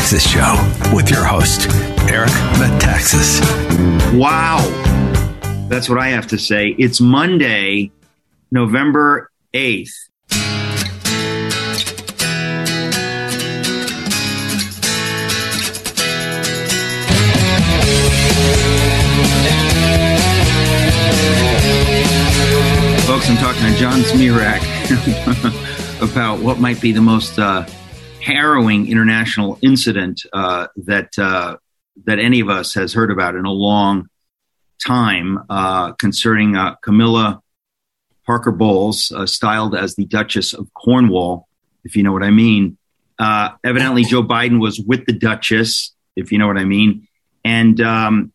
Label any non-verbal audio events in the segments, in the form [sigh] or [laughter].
Metaxas Show with your host, Eric Metaxas. Wow. That's what I have to say. It's Monday, November 8th. Folks, I'm talking to John Zmirak [laughs] about what might be the most uh, harrowing international incident uh, that uh, that any of us has heard about in a long time uh, concerning uh, Camilla Parker Bowles, uh, styled as the Duchess of Cornwall, if you know what I mean. Uh, evidently, Joe Biden was with the Duchess, if you know what I mean, and um,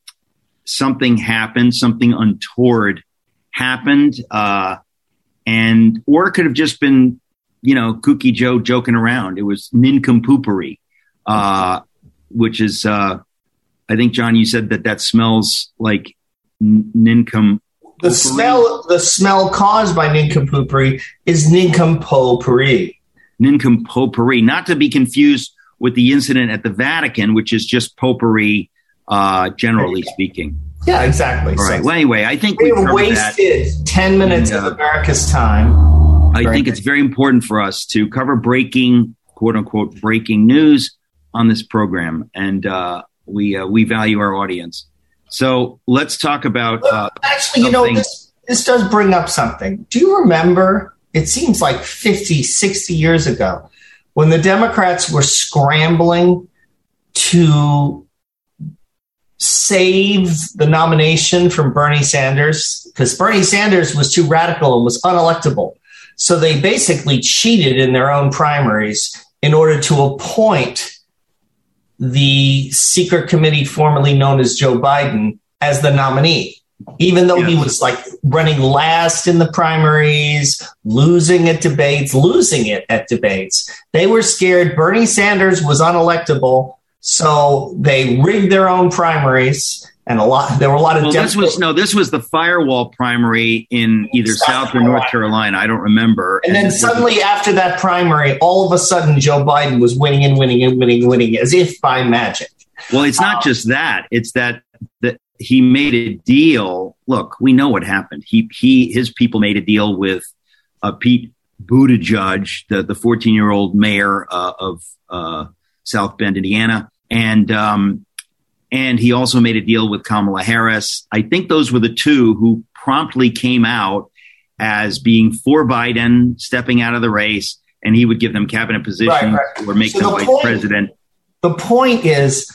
something happened, something untoward happened, and or it could have just been you know, Kooky Joe joking around. It was nincompoopery, uh, which is, uh, I think, John, you said that that smells like nincom. The smell, the smell caused by nincompooperi is nincompopery. Nincompopery, not to be confused with the incident at the Vatican, which is just popery, uh, generally speaking. Yeah, exactly. All right. So well, anyway, I think we we wasted that. ten minutes And, uh, of America's time. I Very think good. it's very important for us to cover breaking, quote unquote, breaking news on this program, and uh, we uh, we value our audience. So let's talk about. Uh, Actually, you know, this, this does bring up something. Do you remember? It seems like 50, 60 years ago when the Democrats were scrambling to save the nomination from Bernie Sanders because Bernie Sanders was too radical and was unelectable. So they basically cheated in their own primaries in order to appoint the secret committee formerly known as Joe Biden as the nominee even though he was like running last in the primaries, losing at debates, losing it at debates. They were scared. Bernie Sanders was unelectable, so they rigged their own primaries and a lot there were a lot of well, this was no, this was the firewall primary in either South South or North Carolina. I don't remember. and then this was- suddenly after that primary, all of a sudden Joe Biden was winning and winning and winning and winning as if by magic. well, it's not just that; it's that that he made a deal. Look, we know what happened. He he his people made a deal with uh, Pete Buttigieg, the the 14 year old mayor uh, of uh, South Bend, Indiana, and um, and he also made a deal with Kamala Harris. I think those were the two who promptly came out as being for Biden, stepping out of the race, and he would give them cabinet positions right. or make So them the vice point- president. the point is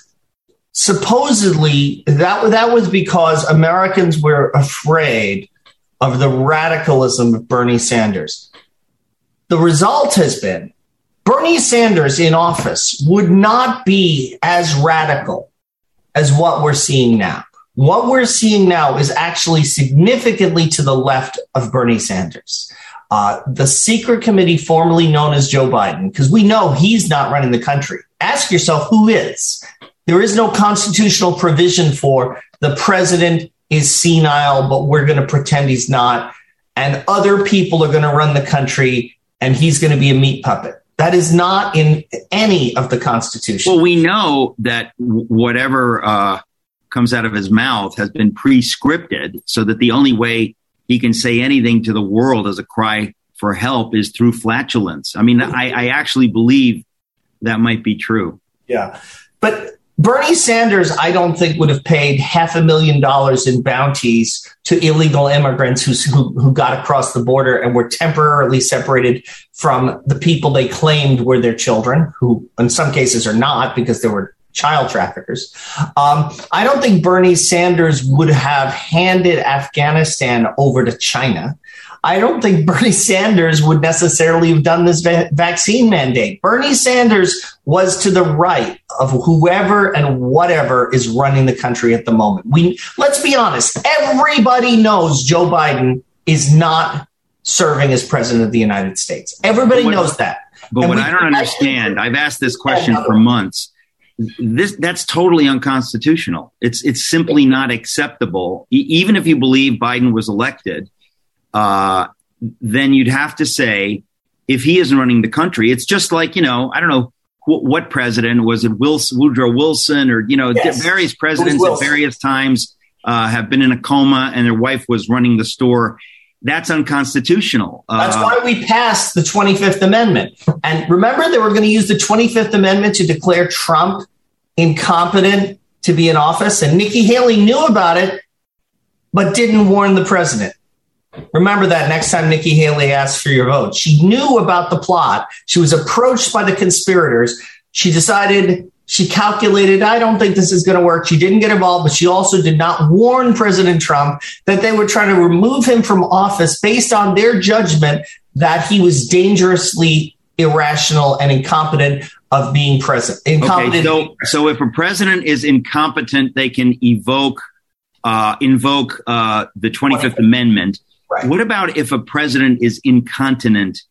supposedly that that was because Americans were afraid of the radicalism of Bernie Sanders. The result has been Bernie Sanders in office would not be as radical as what we're seeing now. What we're seeing now is actually significantly to the left of Bernie Sanders. Uh, the secret committee, formerly known as Joe Biden, because we know he's not running the country. Ask yourself who is. There is no constitutional provision for the president is senile, but we're going to pretend he's not. And other people are going to run the country and he's going to be a meat puppet. That is not in any of the Constitution. Well, we know that whatever uh, comes out of his mouth has been pre-scripted, so that the only way he can say anything to the world as a cry for help is through flatulence. I mean, I, I actually believe that might be true. Yeah. But Bernie Sanders, I don't think would have paid half a million dollars in bounties to illegal immigrants who, who, who got across the border and were temporarily separated from the people they claimed were their children, who in some cases are not because they were child traffickers. Um, I don't think Bernie Sanders would have handed Afghanistan over to China. I don't think [laughs] Bernie Sanders would necessarily have done this va- vaccine mandate. Bernie Sanders was to the right of whoever and whatever is running the country at the moment. We let's be honest, everybody knows Joe Biden is not serving as president of the United States. Everybody what- knows that. But And what we- I don't understand, I've asked this question for months. This that's totally unconstitutional. It's it's simply not acceptable. E- even if you believe Biden was elected, uh, then you'd have to say if he isn't running the country, it's just like you know I don't know what president was it? Wilson, Woodrow Wilson, or you know, yes. various presidents at various times uh, have been in a coma, and their wife was running the store. That's unconstitutional. Uh, That's why we passed the 25th Amendment. And remember, they were going to use the 25th Amendment to declare Trump incompetent to be in office, and Nikki Haley knew about it, but didn't warn the president. Remember that next time Nikki Haley asked for your vote. She knew about the plot. She was approached by the conspirators. She decided, she calculated, I don't think this is going to work. She didn't get involved, but she also did not warn President Trump that they were trying to remove him from office based on their judgment that he was dangerously irrational and incompetent of being president. Incompetent. Okay, so, so if a president is incompetent, they can evoke, uh, invoke uh, the 25th Amendment Right. What about if a president is incontinent?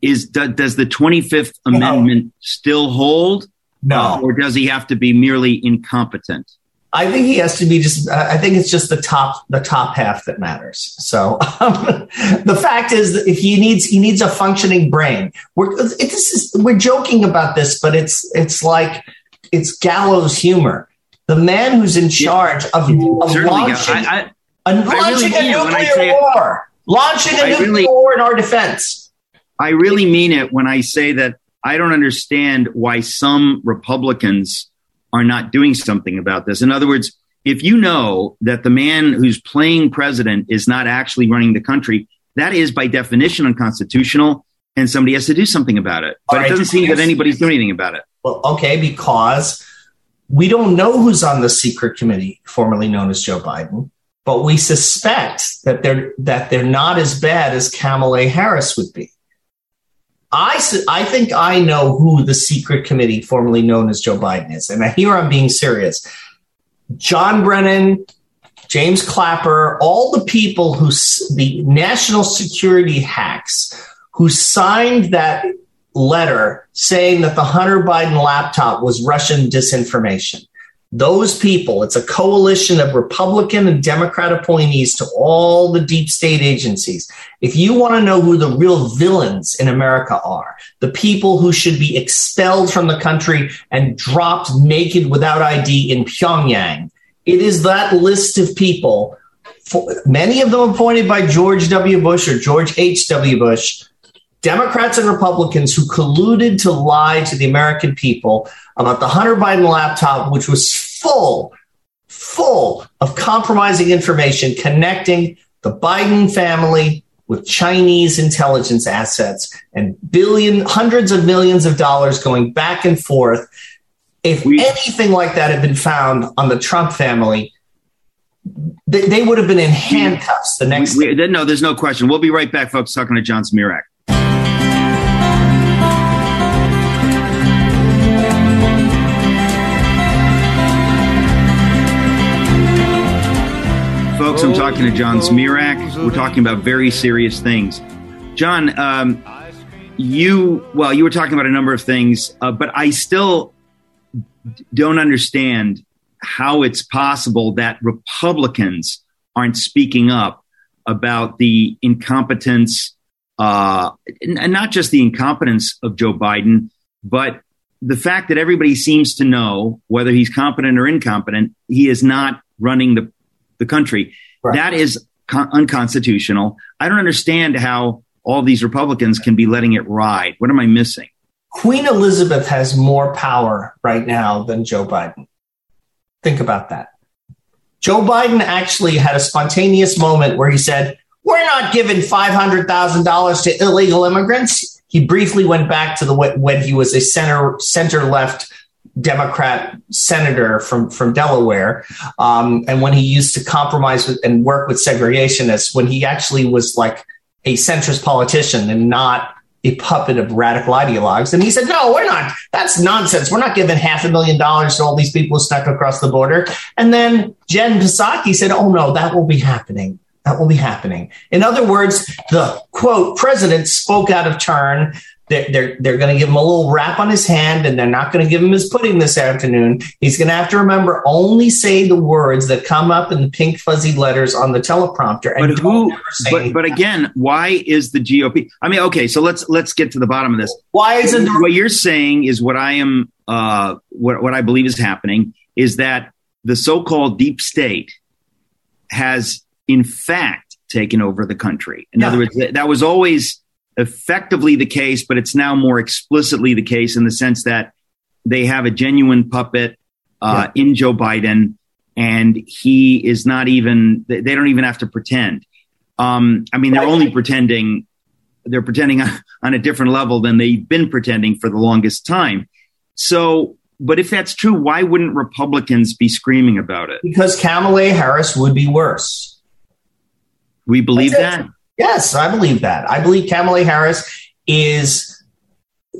Is do, does the Twenty Fifth Amendment no. still hold? No, or does he have to be merely incompetent? I think he has to be just. Uh, I think it's just the top, the top half that matters. So um, [laughs] the fact is that if he needs, he needs a functioning brain. We're this is we're joking about this, but it's it's like it's gallows humor. The man who's in charge of, of launching. I, I, and launching really a nuclear war. Launching a I nuclear really, war in our defense. I really mean it when I say that I don't understand why some Republicans are not doing something about this. In other words, if you know that the man who's playing president is not actually running the country, that is by definition unconstitutional, and somebody has to do something about it. But right, it doesn't seem that anybody's doing anything about it. Well, okay, because we don't know who's on the secret committee, formerly known as Joe Biden but we suspect that they're that they're not as bad as Kamala Harris would be. I, I think I know who the secret committee, formerly known as Joe Biden, is. And here I'm being serious. John Brennan, James Clapper, all the people who, the national security hacks who signed that letter saying that the Hunter Biden laptop was Russian disinformation those people, it's a coalition of Republican and Democrat appointees to all the deep state agencies. If you want to know who the real villains in America are, the people who should be expelled from the country and dropped naked without ID in Pyongyang, it is that list of people, many of them appointed by George W. Bush or George H.W. Bush, Democrats and Republicans who colluded to lie to the American people about the Hunter Biden laptop, which was full, full of compromising information connecting the Biden family with Chinese intelligence assets and billion, hundreds of millions of dollars going back and forth. If we, anything like that had been found on the Trump family, they, they would have been in handcuffs the next. We, we, no, there's no question. We'll be right back, folks. Talking to John Zmirak. I'm talking to John Zmirak. We're talking about very serious things. John, um, you, well, you were talking about a number of things, uh, but I still don't understand how it's possible that Republicans aren't speaking up about the incompetence, uh, and not just the incompetence of Joe Biden, but the fact that everybody seems to know whether he's competent or incompetent, he is not running the the country. Right. That is con- unconstitutional. I don't understand how all these Republicans can be letting it ride. What am I missing? Queen Elizabeth has more power right now than Joe Biden. Think about that. Joe Biden actually had a spontaneous moment where he said, We're not giving $500,000 to illegal immigrants. He briefly went back to the when he was a center center left Democrat senator from from Delaware, um, and when he used to compromise with, and work with segregationists, when he actually was like a centrist politician and not a puppet of radical ideologues. And he said, "No, we're not. That's nonsense. We're not giving half a million dollars to all these people stuck across the border." And then Jen Psaki said, "Oh no, that will be happening." That will be happening. In other words, the quote, president spoke out of turn They're, they're, they're going to give him a little rap on his hand and they're not going to give him his pudding this afternoon. He's going to have to remember only say the words that come up in the pink fuzzy letters on the teleprompter. but who, but, but again, why is the GOP? I mean, okay, so let's, let's get to the bottom of this. Why isn't what you're saying is what I am, uh, what, what I believe is happening is that the so-called deep state has in fact taken over the country. In yeah. other words, that was always effectively the case, but it's now more explicitly the case in the sense that they have a genuine puppet uh, yeah. in Joe Biden, and he is not even, they don't even have to pretend. Um, I mean, they're only pretending, they're pretending on a different level than they've been pretending for the longest time. So, but if that's true, why wouldn't Republicans be screaming about it? Because Kamala Harris would be worse. We believe that? Yes, I believe that. I believe Kamala Harris is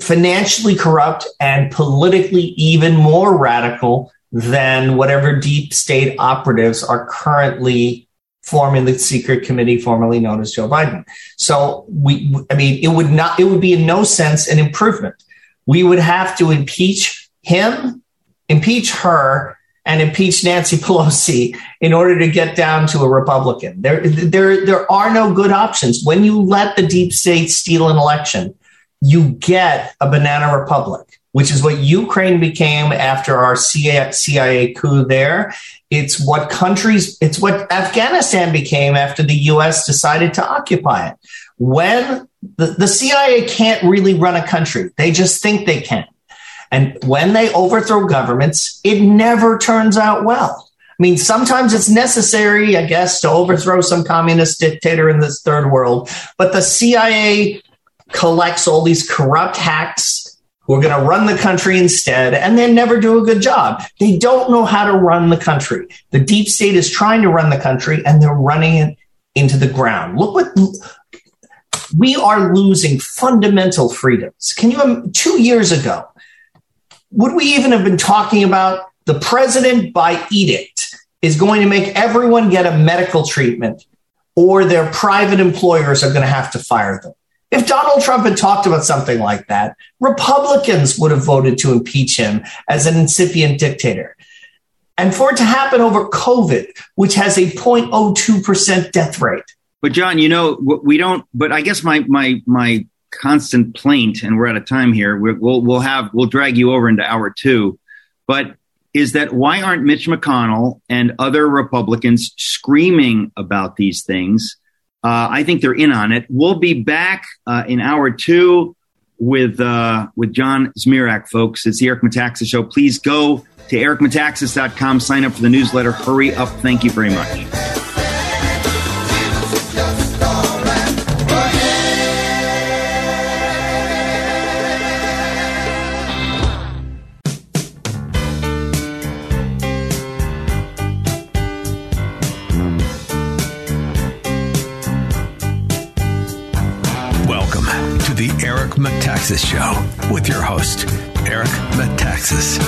financially corrupt and politically even more radical than whatever deep state operatives are currently forming the secret committee formerly known as Joe Biden. So we I mean it would not it would be in no sense an improvement. We would have to impeach him, impeach her and impeach Nancy [laughs] Pelosi in order to get down to a Republican. There, there, there are no good options. When you let the deep state steal an election, you get a banana republic, which is what Ukraine became after our CIA coup there. It's what countries, it's what Afghanistan became after the US decided to occupy it. When the, the CIA can't really run a country, they just think they can. And when they overthrow governments, it never turns out well. I mean, sometimes it's necessary, I guess, to overthrow some communist dictator in this third world. But the CIA collects all these corrupt hacks who are going to run the country instead, and they never do a good job. They don't know how to run the country. The deep state is trying to run the country, and they're running it into the ground. Look what we are losing fundamental freedoms. Can you, um, two years ago, would we even have been talking about the president by edict is going to make everyone get a medical treatment or their private employers are going to have to fire them? If Donald Trump had talked about something like that, Republicans would have voted to impeach him as an incipient dictator. And for it to happen over COVID, which has a 0.02% death rate. But John, you know, we don't, but I guess my, my, my constant plaint, and we're out of time here. we will we'll have we'll drag you over into hour two, but is that why aren't Mitch McConnell and other Republicans screaming about these things? Uh, I think they're in on it. We'll be back uh, in hour two with uh, with John Zmirak, folks. It's the Eric Metaxas Show. Please go to ericmetaxas.com, sign up for the newsletter. Hurry up. Thank you very much. Metaxas Show with your host, Eric Metaxas.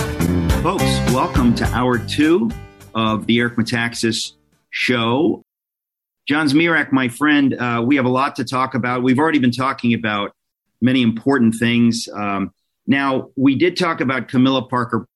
Folks, welcome to hour two of the Eric Metaxas Show. John Zmirak, my friend, uh, we have a lot to talk about. We've already been talking about many important things. Um, now, we did talk about Camilla Parker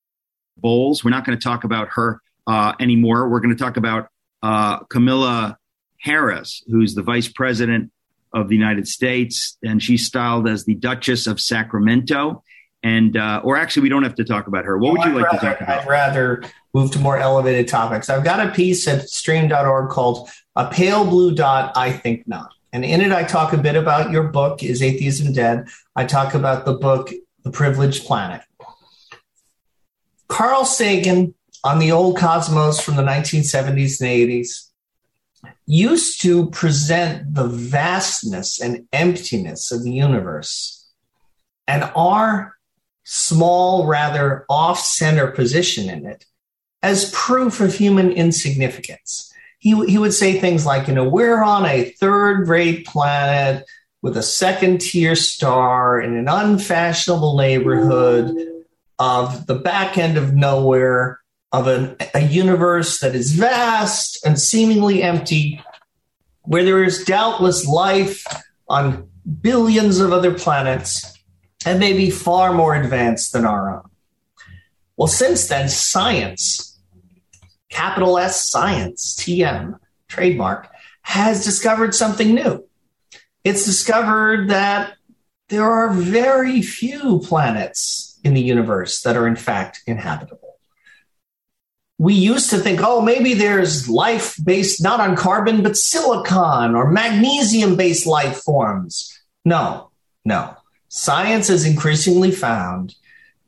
Bowles. We're not going to talk about her uh, anymore. We're going to talk about uh, Camilla Harris, who's the vice president of the United States, and she's styled as the Duchess of Sacramento. And uh, or actually, we don't have to talk about her. What would you I'd like rather, to talk about? I'd rather move to more elevated topics. I've got a piece at stream.org called "A Pale Blue Dot." I think not. And in it, I talk a bit about your book, Is Atheism Dead? I talk about the book, The Privileged Planet. Carl Sagan on the old cosmos from the 1970s and 80s used to present the vastness and emptiness of the universe and our small, rather off center position in it as proof of human insignificance. He, he would say things like, you know, we're on a third rate planet with a second tier star in an unfashionable neighborhood of the back end of nowhere of an, a universe that is vast and seemingly empty, where there is doubtless life on billions of other planets, and may be far more advanced than our own. Well, since then, science, capital S science, TM, trademark, has discovered something new. It's discovered that there are very few planets in the universe that are in fact inhabitable. We used to think, oh, maybe there's life based not on carbon, but silicon or magnesium based life forms. No, no. Science has increasingly found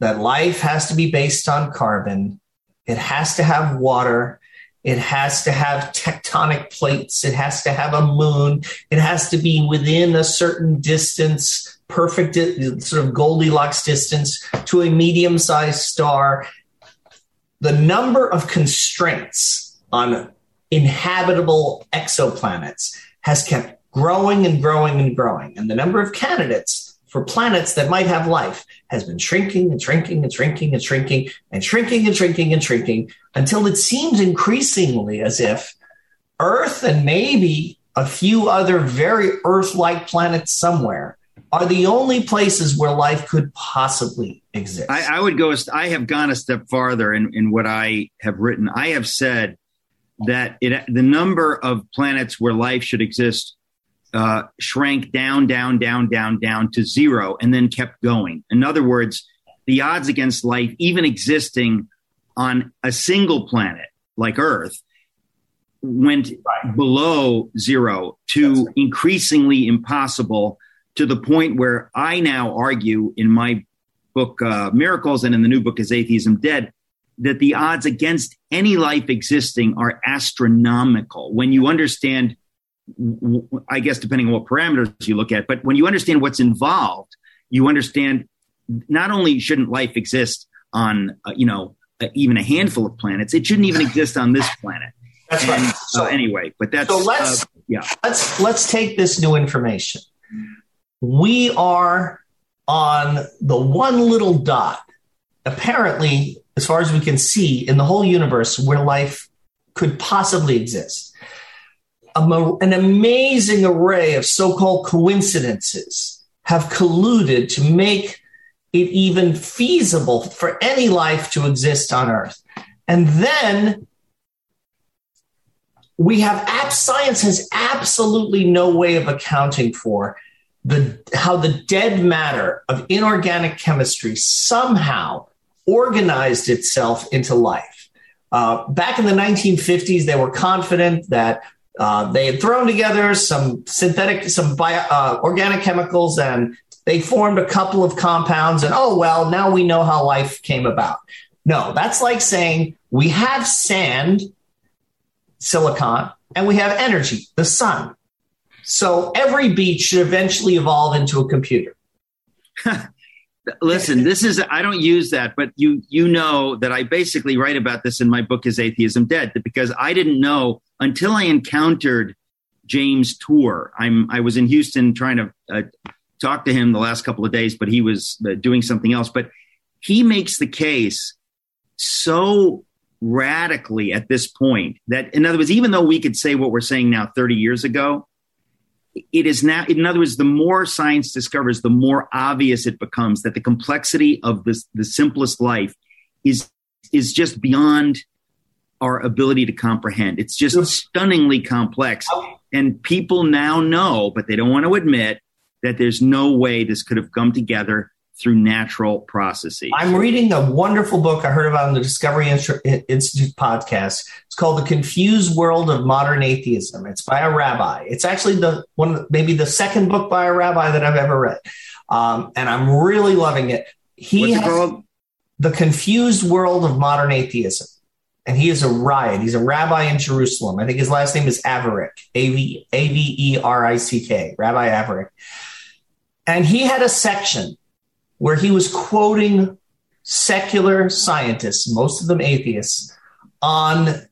that life has to be based on carbon, it has to have water, it has to have tectonic plates. It has to have a moon. It has to be within a certain distance, perfect sort of Goldilocks distance to a medium sized star. The number of constraints on inhabitable exoplanets has kept growing and growing and growing. And the number of candidates for planets that might have life has been shrinking and shrinking and shrinking and shrinking and shrinking and shrinking and shrinking until it seems increasingly as if Earth and maybe a few other very Earth like planets somewhere are the only places where life could possibly exist. I, I would go, I have gone a step farther in, in what I have written. I have said that it, the number of planets where life should exist uh, shrank down, down, down, down, down to zero, and then kept going. In other words, the odds against life even existing on a single planet like Earth went right. below zero to increasingly impossible to the point where I now argue in my book, uh, Miracles, and in the new book, Is Atheism Dead? that the odds against any life existing are astronomical when you understand I guess depending on what parameters you look at, but when you understand what's involved, you understand not only shouldn't life exist on, uh, you know, uh, even a handful of planets, it shouldn't even exist on this planet. That's and, right. So uh, anyway, but that's so let's uh, yeah. Let's let's take this new information. We are on the one little dot, apparently, as far as we can see, in the whole universe where life could possibly exist a, an amazing array of so called coincidences have colluded to make it even feasible for any life to exist on Earth. And then we have app science has absolutely no way of accounting for the how the dead matter of inorganic chemistry somehow organized itself into life. Uh, back in the 1950s, they were confident that uh, they had thrown together some synthetic, some bio, uh, organic chemicals, and they formed a couple of compounds. And oh well, now we know how life came about. No, that's like saying we have sand, silicon, and we have energy, the sun. So every beach should eventually evolve into a computer. [laughs] Listen, this is I don't use that, but you you know that I basically write about this in my book is atheism dead because I didn't know until I encountered James Tour. I'm I was in Houston trying to uh, talk to him the last couple of days, but he was uh, doing something else. But he makes the case so radically at this point that, in other words, even though we could say what we're saying now 30 years ago, it is now, in other words, the more science discovers, the more obvious it becomes that the complexity of this, the simplest life is, is just beyond our ability to comprehend. It's just stunningly complex. And people now know, but they don't want to admit that there's no way this could have come together through natural processes. I'm reading a wonderful book I heard about on the Discovery Institute podcast. It's called The Confused World of Modern Atheism. It's by a rabbi. It's actually the one, maybe the second book by a rabbi that I've ever read. Um, and I'm really loving it. He has it The Confused World of Modern Atheism. And he is a riot. He's a rabbi in Jerusalem. I think his last name is Averick, A V A V E R I C K, Rabbi Averick. And he had a section where he was quoting secular scientists, most of them atheists, on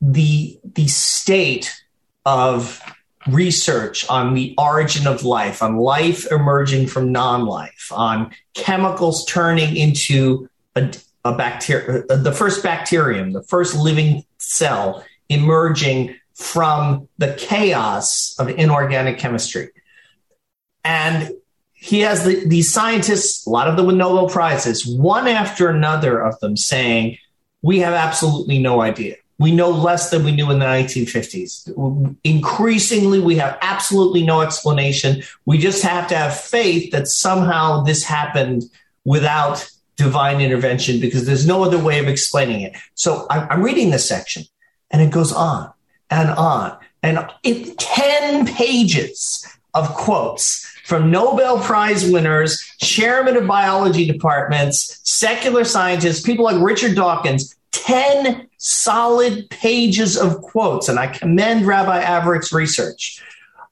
the, the state of research on the origin of life, on life emerging from non life, on chemicals turning into a, a bacteria, uh, the first bacterium, the first living cell emerging from the chaos of inorganic chemistry. And he has the, these scientists, a lot of them with Nobel Prizes, one after another of them saying, We have absolutely no idea. We know less than we knew in the 1950s. Increasingly, we have absolutely no explanation. We just have to have faith that somehow this happened without divine intervention because there's no other way of explaining it. So I'm reading this section and it goes on and on and it 10 pages of quotes from Nobel Prize winners, chairman of biology departments, secular scientists, people like Richard Dawkins, 10 solid pages of quotes. And I commend Rabbi Averick's research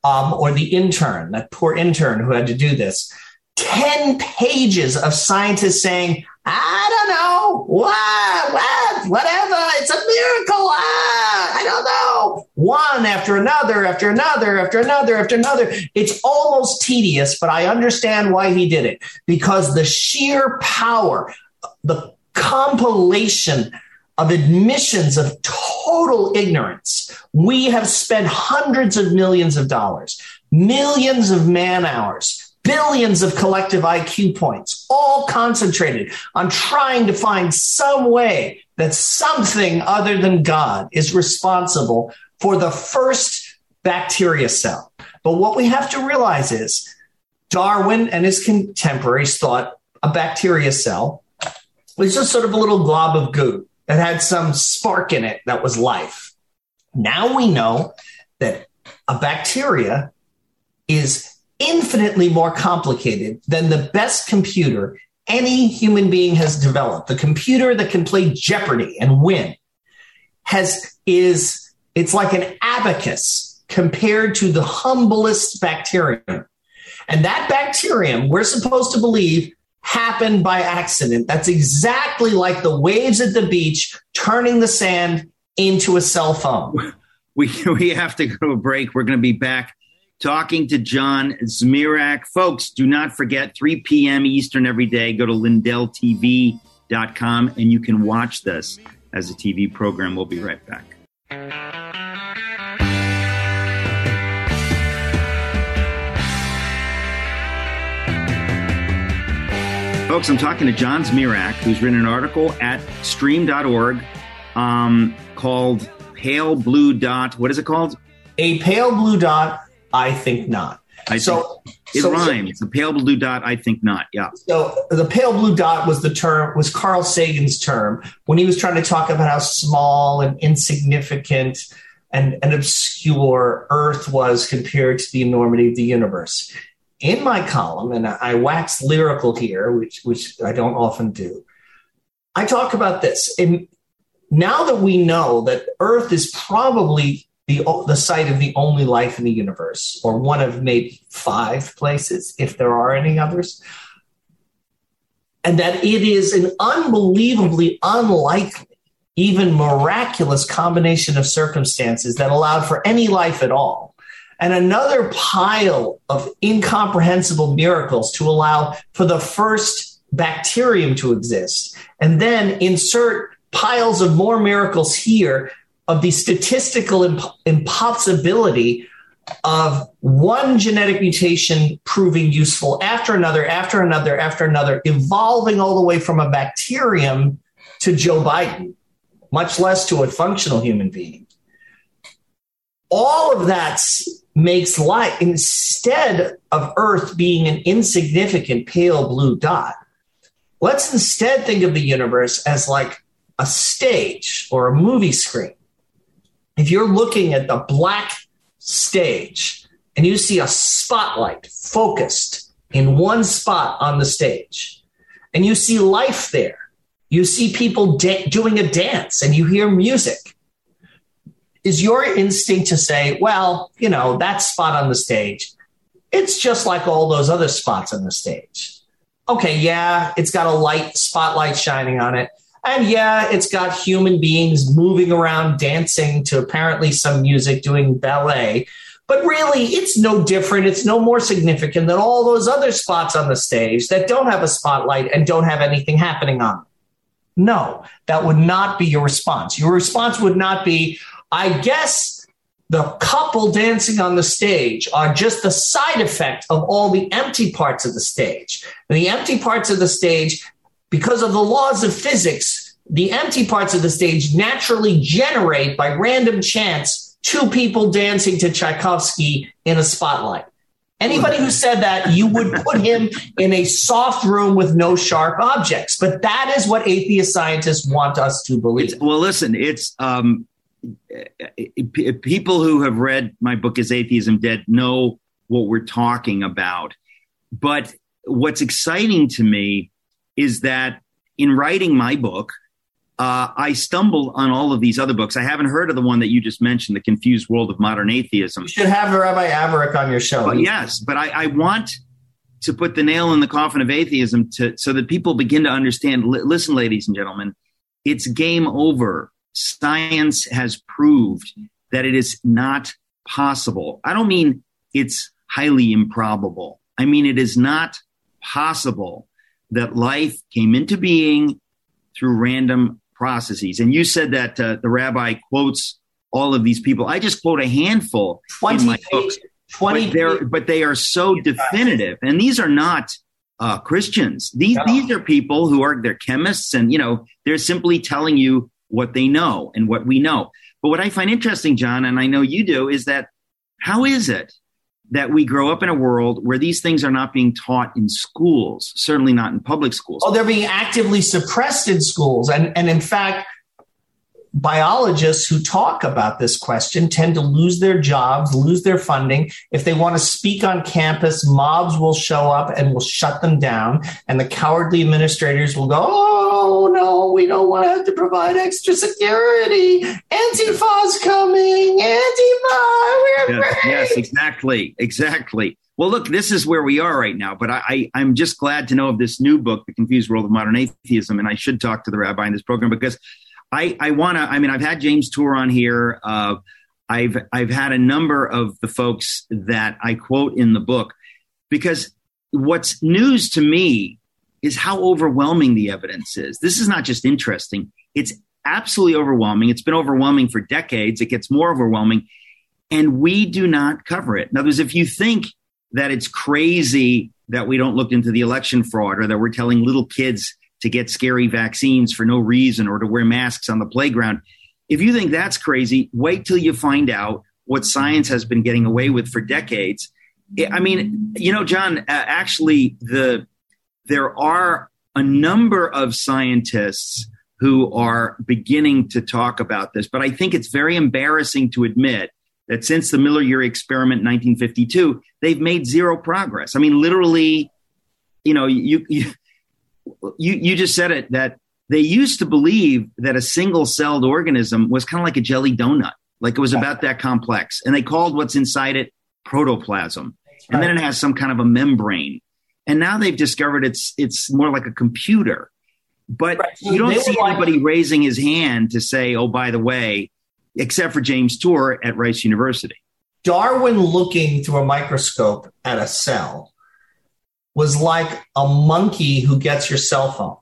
um, or the intern, that poor intern who had to do this. 10 pages of scientists saying, I don't know, what, what, whatever, it's a miracle. Ah, I don't know. One after another, after another, after another, after another. It's almost tedious, but I understand why he did it because the sheer power, the compilation of admissions of total ignorance. We have spent hundreds of millions of dollars, millions of man hours, billions of collective IQ points, all concentrated on trying to find some way that something other than God is responsible for the first bacteria cell. But what we have to realize is Darwin and his contemporaries thought a bacteria cell was just sort of a little glob of goo that had some spark in it that was life. Now we know that a bacteria is infinitely more complicated than the best computer any human being has developed. The computer that can play Jeopardy and win has is it's like an abacus compared to the humblest bacterium. And that bacterium, we're supposed to believe, happened by accident. That's exactly like the waves at the beach turning the sand into a cell phone. [laughs] We, we have to go to a break. We're going to be back talking to John Zmirak. Folks, do not forget 3 p.m. Eastern every day. Go to lindelltv.com and you can watch this as a TV program. We'll be right back. Folks, I'm talking to John Zmirak, who's written an article at stream.org um, called Pale Blue Dot. What is it called? A pale blue dot, I think not. I so think it so, rhymes. the pale blue dot, I think not. Yeah. So the pale blue dot was the term, was Carl Sagan's term when he was trying to talk about how small and insignificant and, and obscure Earth was compared to the enormity of the universe in my column, and I wax lyrical here, which which I don't often do. I talk about this. And now that we know that Earth is probably the, the site of the only life in the universe, or one of maybe five places, if there are any others, and that it is an unbelievably unlikely, even miraculous combination of circumstances that allowed for any life at all. And another pile of incomprehensible miracles to allow for the first bacterium to exist, and then insert piles of more miracles here of the statistical imp- impossibility of one genetic mutation proving useful after another, after another, after another, evolving all the way from a bacterium to Joe Biden, much less to a functional human being. All of that makes light instead of Earth being an insignificant pale blue dot. Let's instead think of the universe as like a stage or a movie screen. If you're looking at the black stage and you see a spotlight focused in one spot on the stage, and you see life there, you see people da- doing a dance and you hear music is your instinct to say, well, you know, that spot on the stage, it's just like all those other spots on the stage. Okay, yeah, it's got a light spotlight shining on it. And yeah, it's got human beings moving around dancing to apparently some music doing ballet. But really, it's no different. It's no more significant than all those other spots on the stage that don't have a spotlight and don't have anything happening on them. No, that would not be your response. Your response would not be, I guess the couple dancing on the stage are just the side effect of all the empty parts of the stage. And the empty parts of the stage, because of the laws of physics, the empty parts of the stage naturally generate by random chance two people dancing to Tchaikovsky in a spotlight. Anybody who said that, you would put him in a soft room with no sharp objects. But that is what atheist scientists want us to believe. It's, well, listen, it's um, people who have read my book is atheism dead know what we're talking about but what's exciting to me is that in writing my book uh, I stumbled on all of these other books. I haven't heard of the one that you just mentioned, The Confused World of Modern Atheism. You should have Rabbi Averick on your show. But yes, but I, I, want to put the nail in the coffin of atheism to, so that people begin to understand. L- listen, ladies and gentlemen, it's game over science has proved that it is not possible. I don't mean it's highly improbable. I mean, it is not possible that life came into being through random processes. And you said that uh, the rabbi quotes all of these people. I just quote a handful 20 in my books. 20 but, but they are so definitive. And these are not uh, Christians. These, no. these are people who are, they're chemists and, you know, they're simply telling you what they know and what we know. But what I find interesting, John, and I know you do, is that how is it that we grow up in a world where these things are not being taught in schools, certainly not in public schools? Oh, they're being actively suppressed in schools. And, and in fact, biologists who talk about this question tend to lose their jobs, lose their funding. If they want to speak on campus, mobs will show up and will shut them down. And the cowardly administrators will go, Oh, no, we don't want to have to provide extra security. Antifa's coming. Antifa. we're Yes, yes, exactly. Exactly. Well, look, this is where we are right now, but I, I, am just glad to know of this new book, The Confused World of Modern Atheism. And I should talk to the rabbi in this program because I, I want to. I mean, I've had James Tour on here. Uh, I've I've had a number of the folks that I quote in the book because what's news to me is how overwhelming the evidence is. This is not just interesting; it's absolutely overwhelming. It's been overwhelming for decades. It gets more overwhelming, and we do not cover it. In other words, if you think that it's crazy that we don't look into the election fraud or that we're telling little kids to get scary vaccines for no reason or to wear masks on the playground. If you think that's crazy, wait till you find out what science has been getting away with for decades. I mean, you know, John, actually, the there are a number of scientists who are beginning to talk about this, but I think it's very embarrassing to admit that since the Miller-Urey experiment in 1952, they've made zero progress. I mean, literally, you know, you, you you you just said it that they used to believe that a single celled organism was kind of like a jelly donut, like it was about that complex, and they called what's inside it protoplasm, and then it has some kind of a membrane. And now they've discovered it's it's more like a computer. But right. you don't see anybody like- raising his hand to say, "Oh, by the way," except for James Tour at Rice University. Darwin looking through a microscope at a cell was like a monkey who gets your cell phone.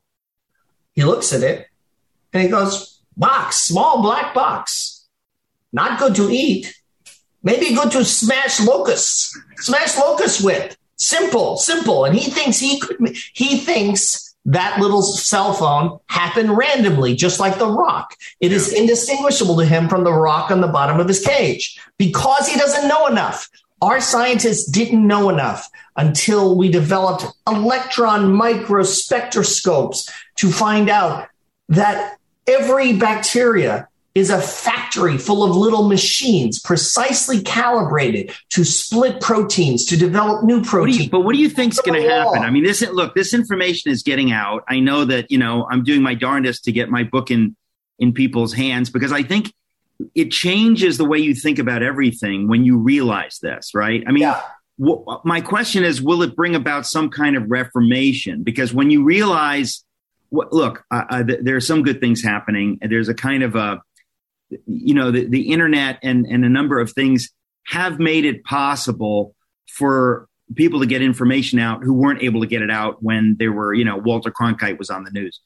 He looks at it and he goes, box, small black box, not good to eat. Maybe good to smash locusts, smash locusts with. Simple, simple. And he thinks he could, he thinks that little cell phone happened randomly, just like the rock. It is indistinguishable to him from the rock on the bottom of his cage because he doesn't know enough. Our scientists didn't know enough until we developed electron microspectroscopes to find out that every bacteria is a factory full of little machines precisely calibrated to split proteins to develop new proteins. What you, but what do you think is going to happen? I mean, this look, this information is getting out. I know that you know I'm doing my darndest to get my book in in people's hands because I think it changes the way you think about everything when you realize this, right? I mean, yeah. w- my question is, will it bring about some kind of reformation? Because when you realize, look, uh, uh, th- there are some good things happening. There's a kind of a, you know, the, the internet and, and a number of things have made it possible for people to get information out who weren't able to get it out when there were, you know, Walter Cronkite was on the news.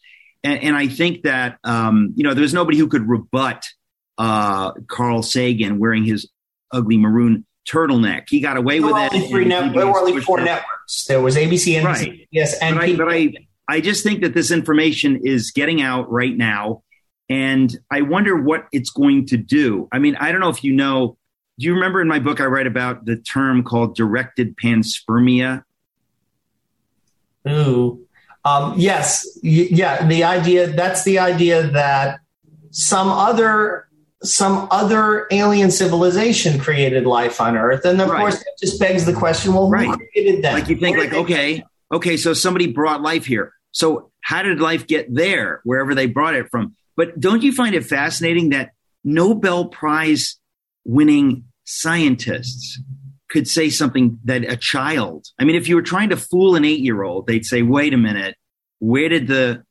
And, and I think that, um, you know, there was nobody who could rebut uh, Carl Sagan wearing his ugly maroon turtleneck. He got away with it. Three net- there were only four networks. There was ABC, NBC, right. yes, and but I, but I, I just think that this information is getting out right now, and I wonder what it's going to do. I mean, I don't know if you know. Do you remember in my book I write about the term called directed panspermia? Ooh, um, yes, y- yeah. The idea that's the idea that some other some other alien civilization created life on Earth, and of right. course, that just begs the question: Well, right. who created that? Like you think, like okay, okay, so somebody brought life here. So how did life get there, wherever they brought it from? But don't you find it fascinating that Nobel Prize winning scientists could say something that a child, I mean, if you were trying to fool an eight year old, they'd say, wait a minute, where did the,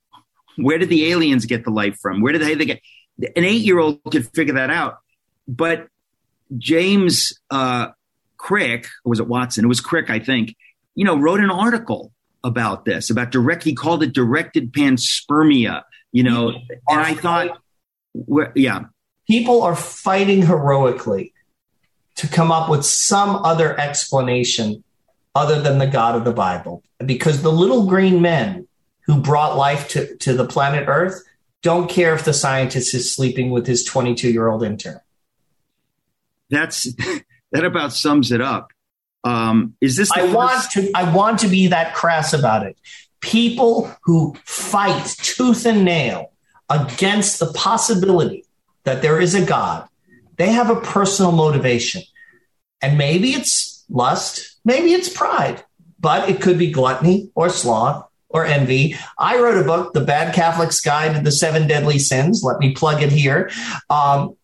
where did the aliens get the life from? Where did they, they get? An eight year old could figure that out. But James uh, Crick, or was it Watson? It was Crick, I think, you know, wrote an article about this, about direct, he called it directed panspermia, you know, and I thought, yeah. People are fighting heroically to come up with some other explanation other than the God of the Bible. Because the little green men who brought life to, to the planet Earth don't care if the scientist is sleeping with his 22 year old intern. That's [laughs] that about sums it up. Um, is this? I first- want to. I want to be that crass about it. People who fight tooth and nail against the possibility that there is a God, they have a personal motivation, and maybe it's lust, maybe it's pride, but it could be gluttony or sloth or envy. I wrote a book, The Bad Catholic's Guide to the Seven Deadly Sins. Let me plug it here. Um,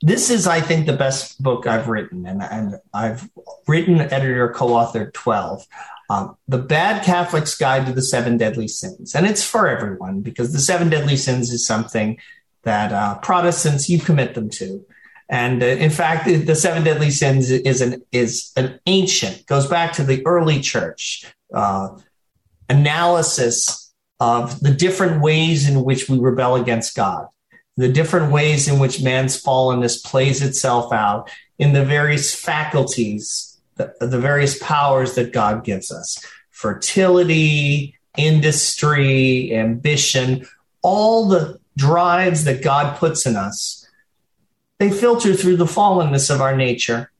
this is, I think, the best book I've written, and, and I've written, editor, co-authored twelve. Um, the Bad Catholic's Guide to the Seven Deadly Sins, and it's for everyone because the seven deadly sins is something that uh, Protestants you commit them to, and uh, in fact, the, seven deadly sins is an is an ancient goes back to the early church uh, analysis of the different ways in which we rebel against God the different ways in which man's fallenness plays itself out in the various faculties, the, the various powers that God gives us fertility, industry, ambition, all the drives that God puts in us, they filter through the fallenness of our nature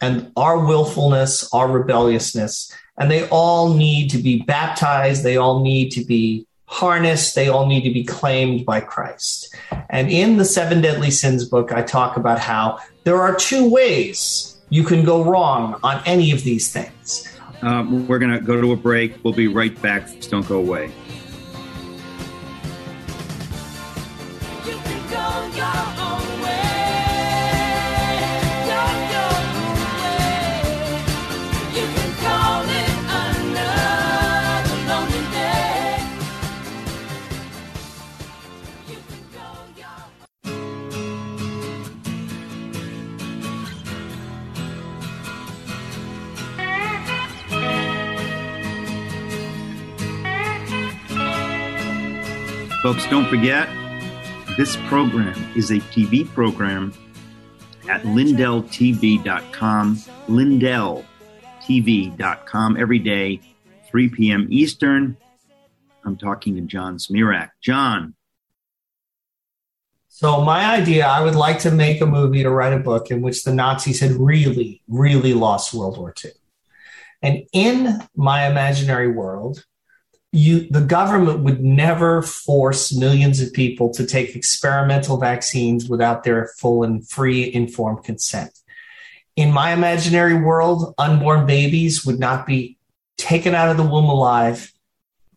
and our willfulness, our rebelliousness, and they all need to be baptized. They all need to be harnessed. They all need to be claimed by Christ. And in the Seven Deadly Sins book, I talk about how there are two ways you can go wrong on any of these things. Um, we're going to go to a break. We'll be right back. Just don't go away. Folks, don't forget, this program is a TV program at lindelltv.com, lindelltv.com every day, 3 p.m. Eastern. I'm talking to John Zmirak. John. So, my idea I would like to make a movie to write a book in which the Nazis had really, really lost World War II. And in my imaginary world, you the government would never force millions of people to take experimental vaccines without their full and free informed consent. In my imaginary world, unborn babies would not be taken out of the womb alive,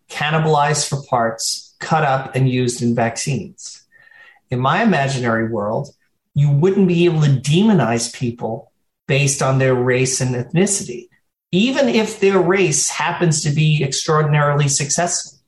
cannibalized for parts, cut up, and used in vaccines. In my imaginary world, you wouldn't be able to demonize people based on their race and ethnicity even if their race happens to be extraordinarily successful.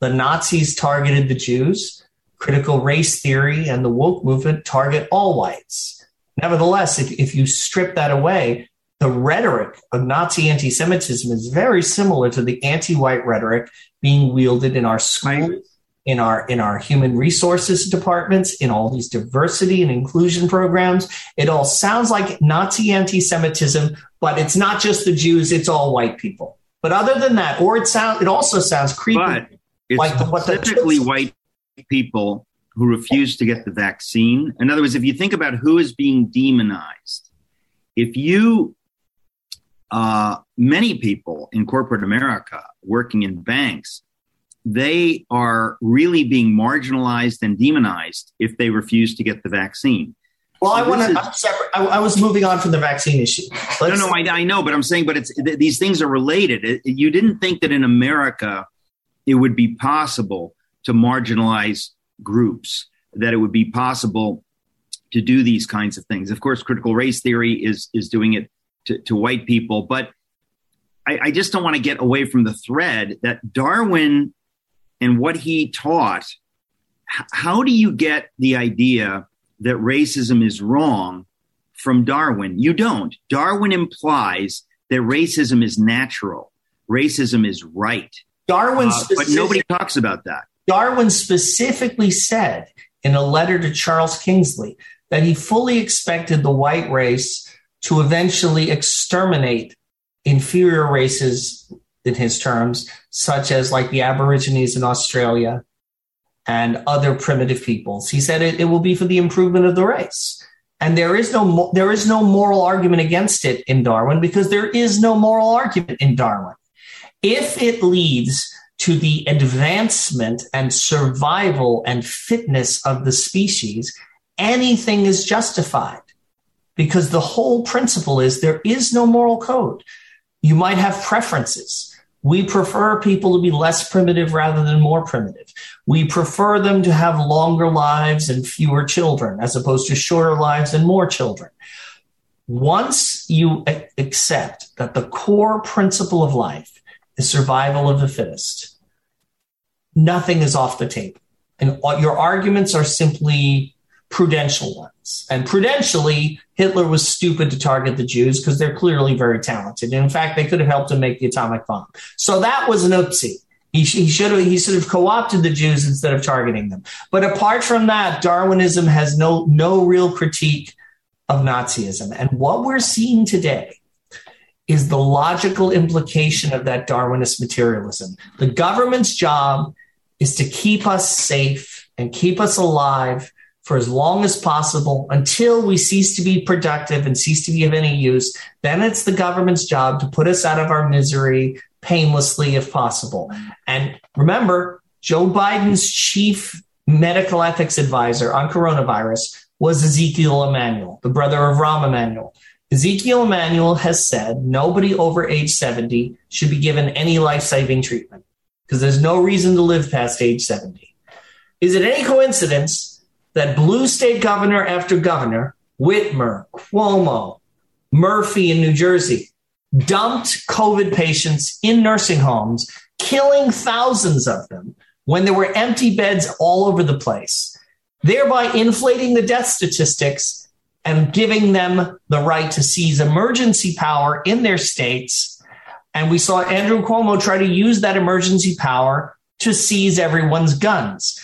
The Nazis targeted the Jews, critical race theory and the woke movement target all whites. Nevertheless, if, if you strip that away, the rhetoric of Nazi anti Semitism is very similar to the anti white rhetoric being wielded in our schools in our in our human resources departments, in all these diversity and inclusion programs. It all sounds like Nazi anti-Semitism, but it's not just the Jews; it's all white people. But other than that, or it sounds it also sounds creepy. But it's like the, what specifically the, white people who refuse to get the vaccine. In other words, if you think about who is being demonized, if you uh, many people in corporate America working in banks, they are really being marginalized and demonized if they refuse to get the vaccine. Well, I want to. I, I, was moving on from the vaccine issue. Let's, no, no, I, I, know, but I'm saying, but it's th- these things are related. It, you didn't think that in America it would be possible to marginalize groups, that it would be possible to do these kinds of things. Of course, critical race theory is is doing it to, to white people. But I, I just don't want to get away from the thread that Darwin and what he taught. H- how do you get the idea that racism is wrong from Darwin? You don't. Darwin implies that racism is natural, racism is right. Darwin, uh, but nobody talks about that. Darwin specifically said in a letter to Charles Kingsley that he fully expected the white race to eventually exterminate inferior races in his terms, such as like the Aborigines in Australia and other primitive peoples. He said it, it will be for the improvement of the race. And there is no there is no moral argument against it in Darwin because there is no moral argument in Darwin. If it leads to the advancement and survival and fitness of the species, anything is justified because the whole principle is there is no moral code. You might have preferences. We prefer people to be less primitive rather than more primitive. We prefer them to have longer lives and fewer children as opposed to shorter lives and more children. Once you accept that the core principle of life is survival of the fittest, nothing is off the table. And your arguments are simply prudential ones. And prudentially, Hitler was stupid to target the Jews because they're clearly very talented. And in fact, they could have helped him make the atomic bomb. So that was an oopsie. He, he should have he should have co-opted the Jews instead of targeting them. But apart from that, Darwinism has no no real critique of Nazism. And what we're seeing today is the logical implication of that Darwinist materialism. The government's job is to keep us safe and keep us alive for as long as possible until we cease to be productive and cease to be of any use. Then it's the government's job to put us out of our misery painlessly if possible. And remember, Joe Biden's chief medical ethics advisor on coronavirus was Ezekiel Emanuel, the brother of Rahm Emanuel. Ezekiel Emanuel has said nobody over age 70 should be given any life saving treatment because there's no reason to live past age 70. Is it any coincidence that blue state governor after governor, Whitmer, Cuomo, Murphy in New Jersey, dumped COVID patients in nursing homes, killing thousands of them when there were empty beds all over the place, thereby inflating the death statistics and giving them the right to seize emergency power in their states. And we saw Andrew Cuomo try to use that emergency power to seize everyone's guns.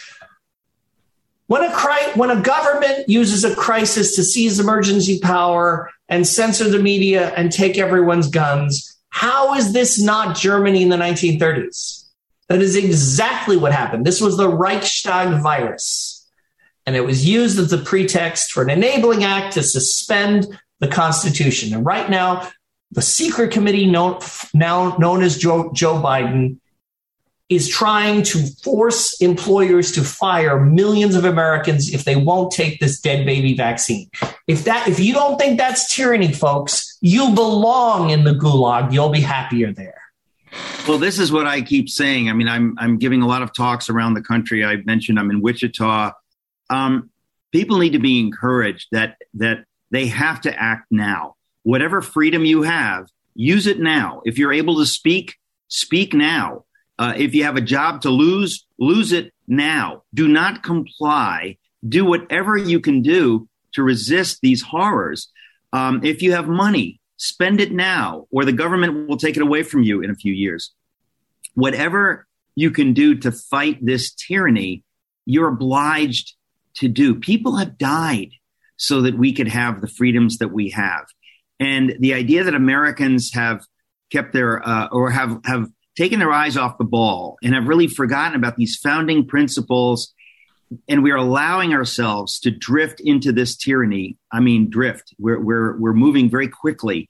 When a, cri- when a government uses a crisis to seize emergency power and censor the media and take everyone's guns, how is this not Germany in the 1930s? That is exactly what happened. This was the Reichstag virus. And it was used as a pretext for an enabling act to suspend the Constitution. And right now, the secret committee known, now known as Joe, Joe Biden is trying to force employers to fire millions of Americans if they won't take this dead baby vaccine. If that if you don't think that's tyranny, folks, you belong in the gulag. You'll be happier there. Well, this is what I keep saying. I mean, I'm I'm giving a lot of talks around the country. I mentioned I'm in Wichita. Um, people need to be encouraged that that they have to act now. Whatever freedom you have, use it now. If you're able to speak, speak now uh, if you have a job to lose, lose it now. Do not comply. Do whatever you can do to resist these horrors. Um, if you have money, spend it now, or the government will take it away from you in a few years. Whatever you can do to fight this tyranny, you're obliged to do. People have died so that we could have the freedoms that we have. And the idea that Americans have kept their uh, or have have taken their eyes off the ball and have really forgotten about these founding principles and we are allowing ourselves to drift into this tyranny. I mean, drift. We're, we're, we're moving very quickly.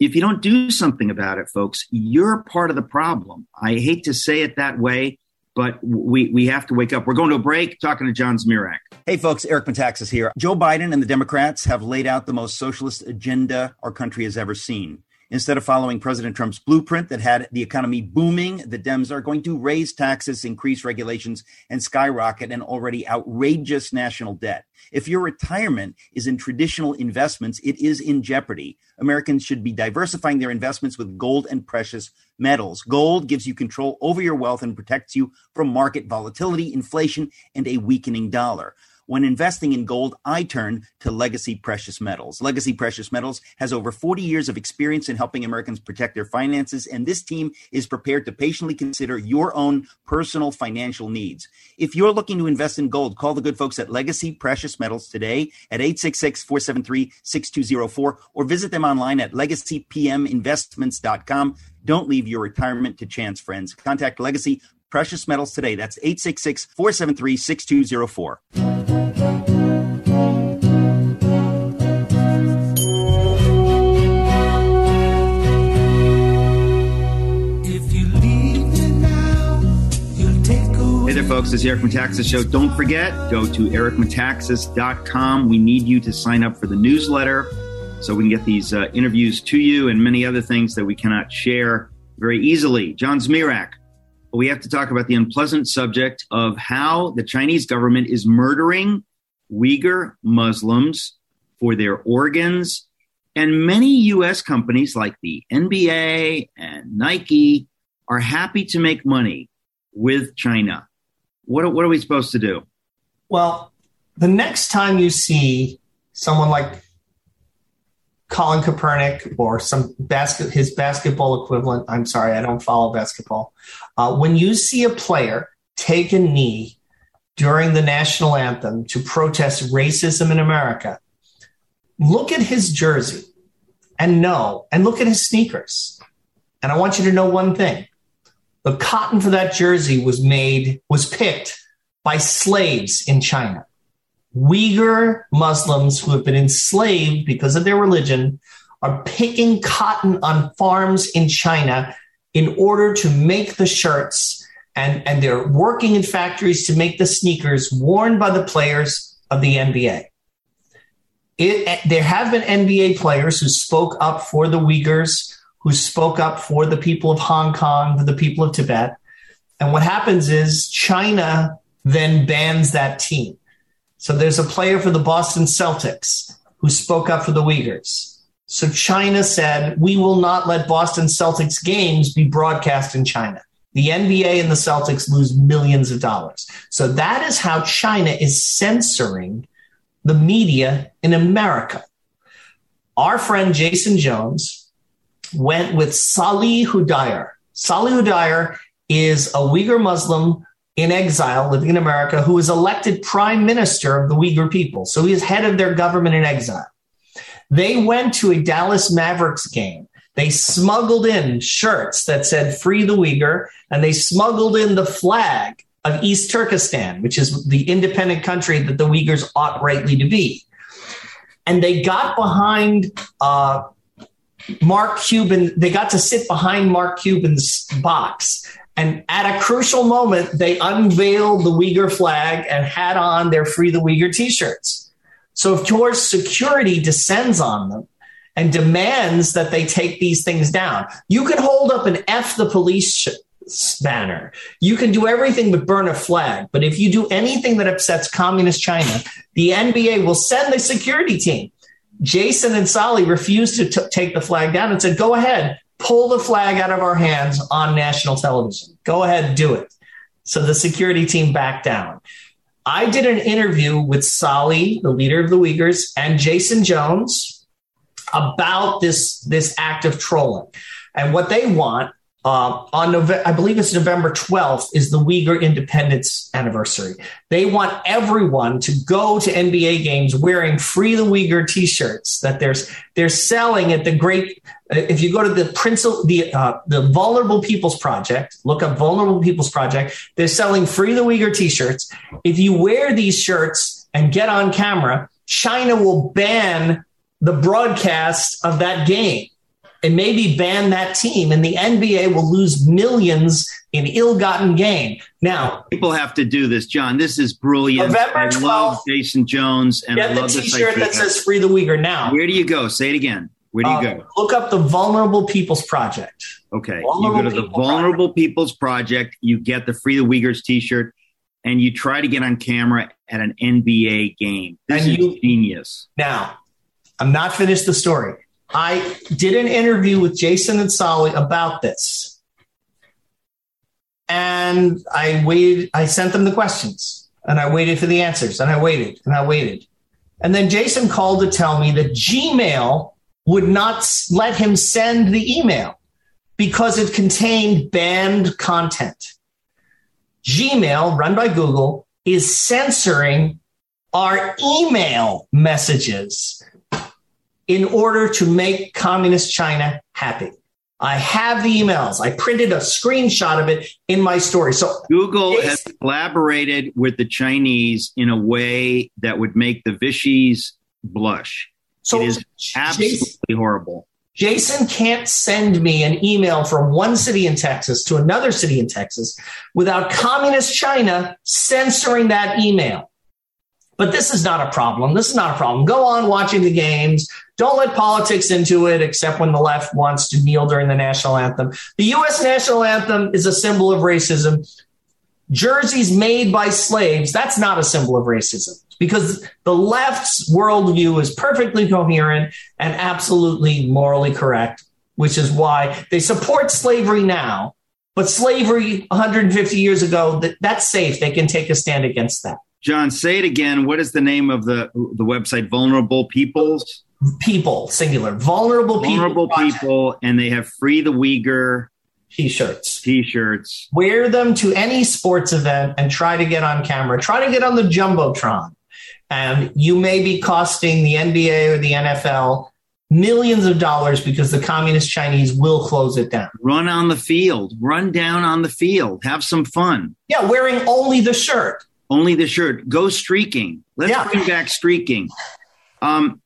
If you don't do something about it, folks, you're part of the problem. I hate to say it that way, but we, we have to wake up. We're going to a break talking to John Zmirak. Hey, folks, Eric Metaxas here. Joe Biden and the Democrats have laid out the most socialist agenda our country has ever seen. Instead of following President Trump's blueprint that had the economy booming, the Dems are going to raise taxes, increase regulations, and skyrocket an already outrageous national debt. If your retirement is in traditional investments, it is in jeopardy. Americans should be diversifying their investments with gold and precious metals. Gold gives you control over your wealth and protects you from market volatility, inflation, and a weakening dollar. When investing in gold, I turn to Legacy Precious Metals. Legacy Precious Metals has over 40 years of experience in helping Americans protect their finances, and this team is prepared to patiently consider your own personal financial needs. If you're looking to invest in gold, call the good folks at Legacy Precious Metals today at 866-473-6204 or visit them online at legacypminvestments.com. Don't leave your retirement to chance, friends. Contact Legacy Precious Metals today. That's 866 473 6204. Hey there, folks. This is Eric Metaxas Show. Don't forget, go to ericmetaxas.com. We need you to sign up for the newsletter so we can get these uh, interviews to you and many other things that we cannot share very easily. John Zmirak, we have to talk about the unpleasant subject of how the Chinese government is murdering Uyghur Muslims for their organs. And many U.S. companies like the NBA and Nike are happy to make money with China. What, what are we supposed to do? Well, the next time you see someone like Colin Kaepernick or some basket his basketball equivalent. I'm sorry, I don't follow basketball. Uh, when you see a player take a knee during the national anthem to protest racism in America, look at his jersey and know, and look at his sneakers. And I want you to know one thing: the cotton for that jersey was made, was picked by slaves in China. Uyghur Muslims who have been enslaved because of their religion are picking cotton on farms in China in order to make the shirts and, and they're working in factories to make the sneakers worn by the players of the NBA. It, there have been NBA players who spoke up for the Uyghurs who spoke up for the people of Hong Kong, for the people of Tibet. And what happens is China then bans that team. So there's a player for the Boston Celtics who spoke up for the Uyghurs. So China said, we will not let Boston Celtics games be broadcast in China. The NBA and the Celtics lose millions of dollars. So that is how China is censoring the media in America. Our friend Jason Jones, went with Salih Hudayar. Salih Hudayar is a Uyghur Muslim in exile living in America who was elected prime minister of the Uyghur people. So he is head of their government in exile. They went to a Dallas Mavericks game. They smuggled in shirts that said free the Uyghur and they smuggled in the flag of East Turkestan, which is the independent country that the Uyghurs ought rightly to be. And they got behind uh, Mark Cuban, they got to sit behind Mark Cuban's box. And at a crucial moment, they unveiled the Uyghur flag and had on their Free the Uyghur t shirts. So, of course, security descends on them and demands that they take these things down. You can hold up an F the police banner. You can do everything but burn a flag. But if you do anything that upsets communist China, the NBA will send the security team. Jason and Solly refused to t- take the flag down and said, go ahead, pull the flag out of our hands on national television. Go ahead, do it. So the security team backed down. I did an interview with Solly, the leader of the Uyghurs, and Jason Jones about this, this act of trolling. And what they want uh, on November, I believe it's November 12th, is the Uyghur independence anniversary. They want everyone to go to NBA games wearing Free the Uyghur T-shirts that they're they're selling at the great. Uh, if you go to the principal, the uh, the Vulnerable People's Project, look up Vulnerable People's Project. They're selling Free the Uyghur T-shirts. If you wear these shirts and get on camera, China will ban the broadcast of that game and maybe ban that team, and the NBA will lose millions in ill-gotten gain. Now, people have to do this, John. This is brilliant. November 12th, I love Jason Jones, and get I love the T-shirt that says "Free the Uyghur." Now, where do you go? Say it again. Where do you uh, go? Look up the Vulnerable People's Project. Okay, Vulnerable you go to the Vulnerable Project. People's Project. You get the Free the Uyghurs T-shirt, and you try to get on camera at an NBA game. This and is you, genius. Now, I'm not finished the story. I did an interview with Jason and Solly about this. And I waited, I sent them the questions and I waited for the answers and I waited and I waited. And then Jason called to tell me that Gmail would not let him send the email because it contained banned content. Gmail, run by Google, is censoring our email messages in order to make communist China happy. I have the emails. I printed a screenshot of it in my story. So Google has collaborated with the Chinese in a way that would make the Vichys blush. So it is absolutely Jason, horrible. Jason can't send me an email from one city in Texas to another city in Texas without communist China censoring that email. But this is not a problem. This is not a problem. Go on watching the games. Don't let politics into it, except when the left wants to kneel during the national anthem. The U.S. national anthem is a symbol of racism. Jerseys made by slaves, that's not a symbol of racism because the left's worldview is perfectly coherent and absolutely morally correct, which is why they support slavery now. But slavery 150 years ago, that, that's safe. They can take a stand against that. John, say it again. What is the name of the the website? Vulnerable Peoples. People, singular. Vulnerable people. Vulnerable people, and they have free the Uyghur t-shirts. T-shirts. Wear them to any sports event and try to get on camera. Try to get on the jumbotron, and you may be costing the NBA or the NFL millions of dollars because the communist Chinese will close it down. Run on the field. Run down on the field. Have some fun. Yeah, wearing only the shirt only the shirt. Go streaking. Let's yeah. bring back streaking. Um,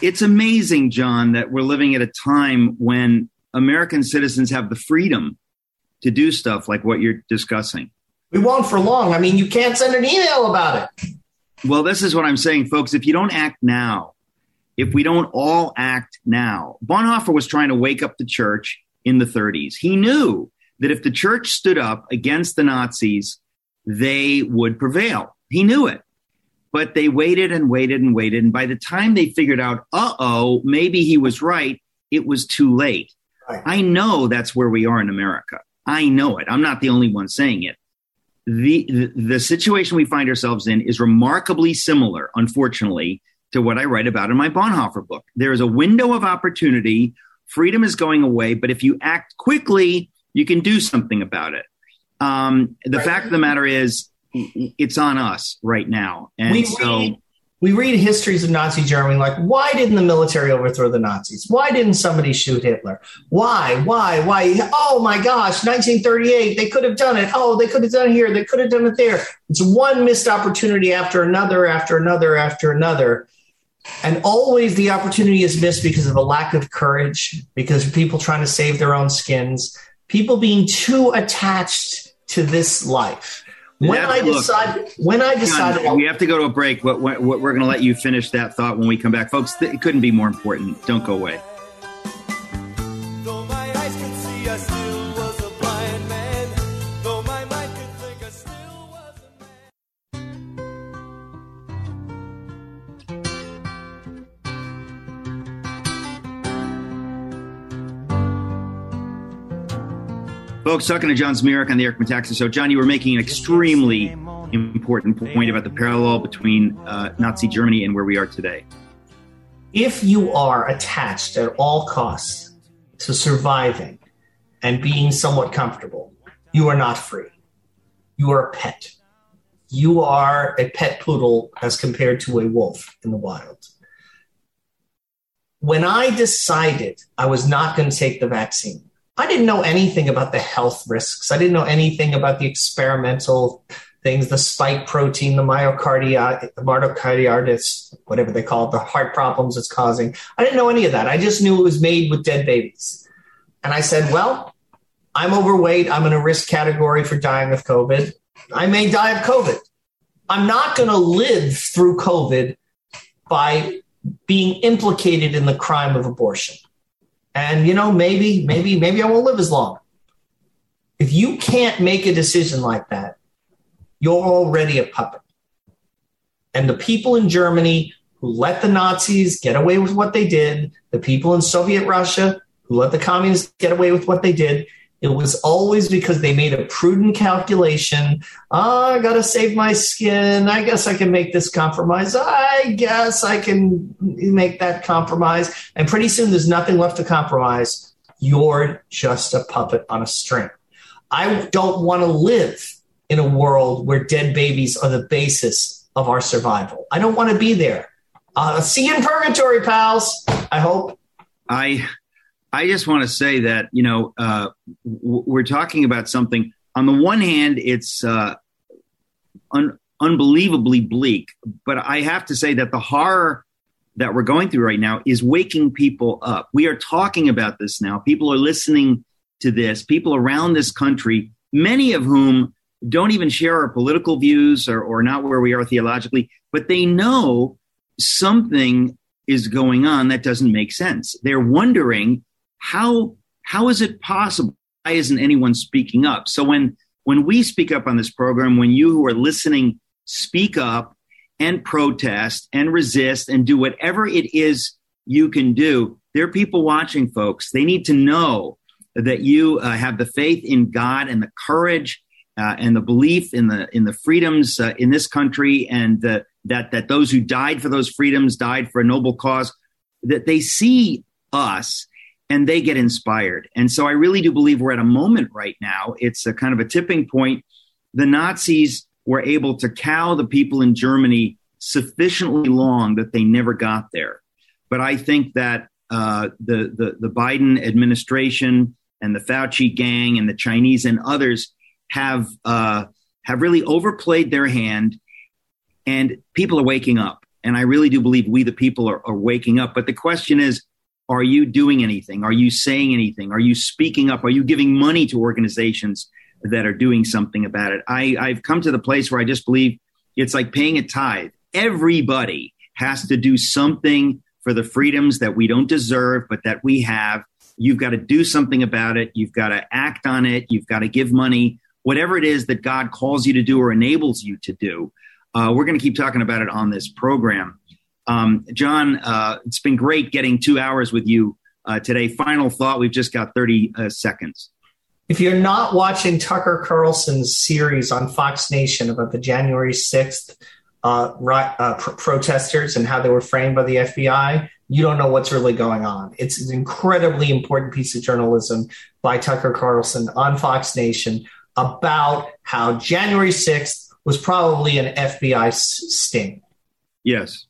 it's amazing, John, that we're living at a time when American citizens have the freedom to do stuff like what you're discussing. We won't for long. I mean, you can't send an email about it. Well, this is what I'm saying, folks. If you don't act now, if we don't all act now, Bonhoeffer was trying to wake up the church in the 30s. He knew that if the church stood up against the Nazis, they would prevail. He knew it. But they waited and waited and waited. And by the time they figured out, uh oh, maybe he was right, it was too late. Right. I know that's where we are in America. I know it. I'm not the only one saying it. The, the, the situation we find ourselves in is remarkably similar, unfortunately, to what I write about in my Bonhoeffer book. There is a window of opportunity. Freedom is going away, but if you act quickly, you can do something about it. Um, the right. fact of the matter is, it's on us right now. And we so. Read, we read histories of Nazi Germany like, why didn't the military overthrow the Nazis? Why didn't somebody shoot Hitler? Why? Why? Why? Oh my gosh, 1938, they could have done it. Oh, they could have done it here. They could have done it there. It's one missed opportunity after another, after another, after another. And always the opportunity is missed because of a lack of courage, because people trying to save their own skins, people being too attached to this life. When I decided, when I decide, John, we have to go to a break. But we're going to let you finish that thought when we come back, folks. It couldn't be more important. Don't go away. Folks, talking to John Zmirak on the Eric Metaxas show. John, you were making an extremely important point about the parallel between uh, Nazi Germany and where we are today. If you are attached at all costs to surviving, and being somewhat comfortable, you are not free. You are a pet. You are a pet poodle as compared to a wolf in the wild. When I decided I was not going to take the vaccine, I didn't know anything about the health risks. I didn't know anything about the experimental things, the spike protein, the myocarditis, myocarditis, whatever they call it, the heart problems it's causing. I didn't know any of that. I just knew it was made with dead babies. And I said, well, I'm overweight. I'm in a risk category for dying of COVID. I may die of COVID. I'm not going to live through COVID by being implicated in the crime of abortion. And, you know, maybe, maybe, maybe I won't live as long. If you can't make a decision like that, you're already a puppet. And the people in Germany who let the Nazis get away with what they did, the people in Soviet Russia who let the communists get away with what they did, it was always because they made a prudent calculation. Oh, I got to save my skin. I guess I can make this compromise. I guess I can make that compromise. And pretty soon there's nothing left to compromise. You're just a puppet on a string. I don't want to live in a world where dead babies are the basis of our survival. I don't want to be there. Uh, see you in purgatory, pals. I hope. I I just want to say that you know uh, we're talking about something. On the one hand, it's uh, un- unbelievably bleak, but I have to say that the horror that we're going through right now is waking people up. We are talking about this now. People are listening to this. People around this country, many of whom don't even share our political views or, or not where we are theologically, but they know something is going on that doesn't make sense. They're wondering how how is it possible? Why isn't anyone speaking up? So when when we speak up on this program, when you who are listening speak up and protest and resist and do whatever it is you can do, there are people watching, folks. They need to know that you uh, have the faith in God and the courage uh, and the belief in the in the freedoms uh, in this country, and that that those who died for those freedoms died for a noble cause. That they see us and they get inspired. And so I really do believe we're at a moment right now. It's a kind of a tipping point. The Nazis were able to cow the people in Germany sufficiently long that they never got there. But I think that uh, the, the the Biden administration and the Fauci gang and the Chinese and others have uh, have really overplayed their hand, and people are waking up. And I really do believe we, the people, are, are waking up. But the question is, are you doing anything? Are you saying anything? Are you speaking up? Are you giving money to organizations that are doing something about it? I, I've come to the place where I just believe it's like paying a tithe. Everybody has to do something for the freedoms that we don't deserve, but that we have. You've got to do something about it. You've got to act on it. You've got to give money, whatever it is that God calls you to do or enables you to do. Uh, we're going to keep talking about it on this program. Um, John, uh, it's been great getting two hours with you uh, today. Final thought we've just got 30 uh, seconds. If you're not watching Tucker Carlson's series on Fox Nation about the January 6th uh, uh, pr- protesters and how they were framed by the FBI, you don't know what's really going on. It's an incredibly important piece of journalism by Tucker Carlson on Fox Nation about how January 6th was probably an FBI sting. Yes.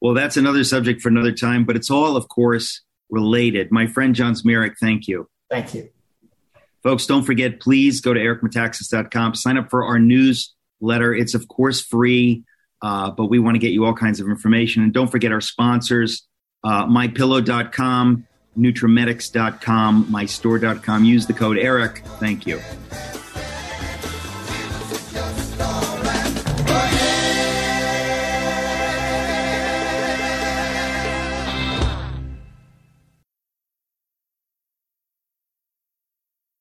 Well, that's another subject for another time, but it's all, of course, related. My friend John Zmirak, thank you. Thank you. Folks, don't forget, please go to ericmetaxas.com, sign up for our newsletter. It's, of course, free, uh, but we want to get you all kinds of information. And don't forget our sponsors, uh, mypillow.com, nutramedix.com, mystore.com. Use the code ERIC. Thank you.